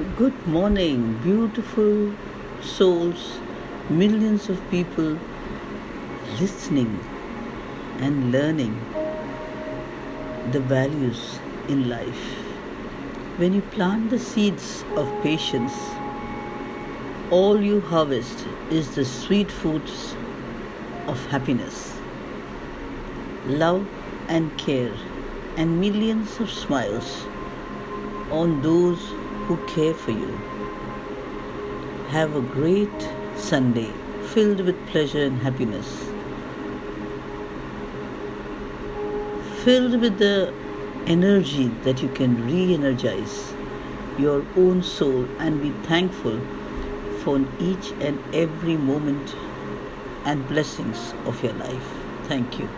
Good morning, beautiful souls, millions of people listening and learning the values in life. When you plant the seeds of patience, all you harvest is the sweet fruits of happiness, love, and care, and millions of smiles on those who care for you. Have a great Sunday filled with pleasure and happiness, filled with the energy that you can re energize your own soul and be thankful for each and every moment and blessings of your life. Thank you.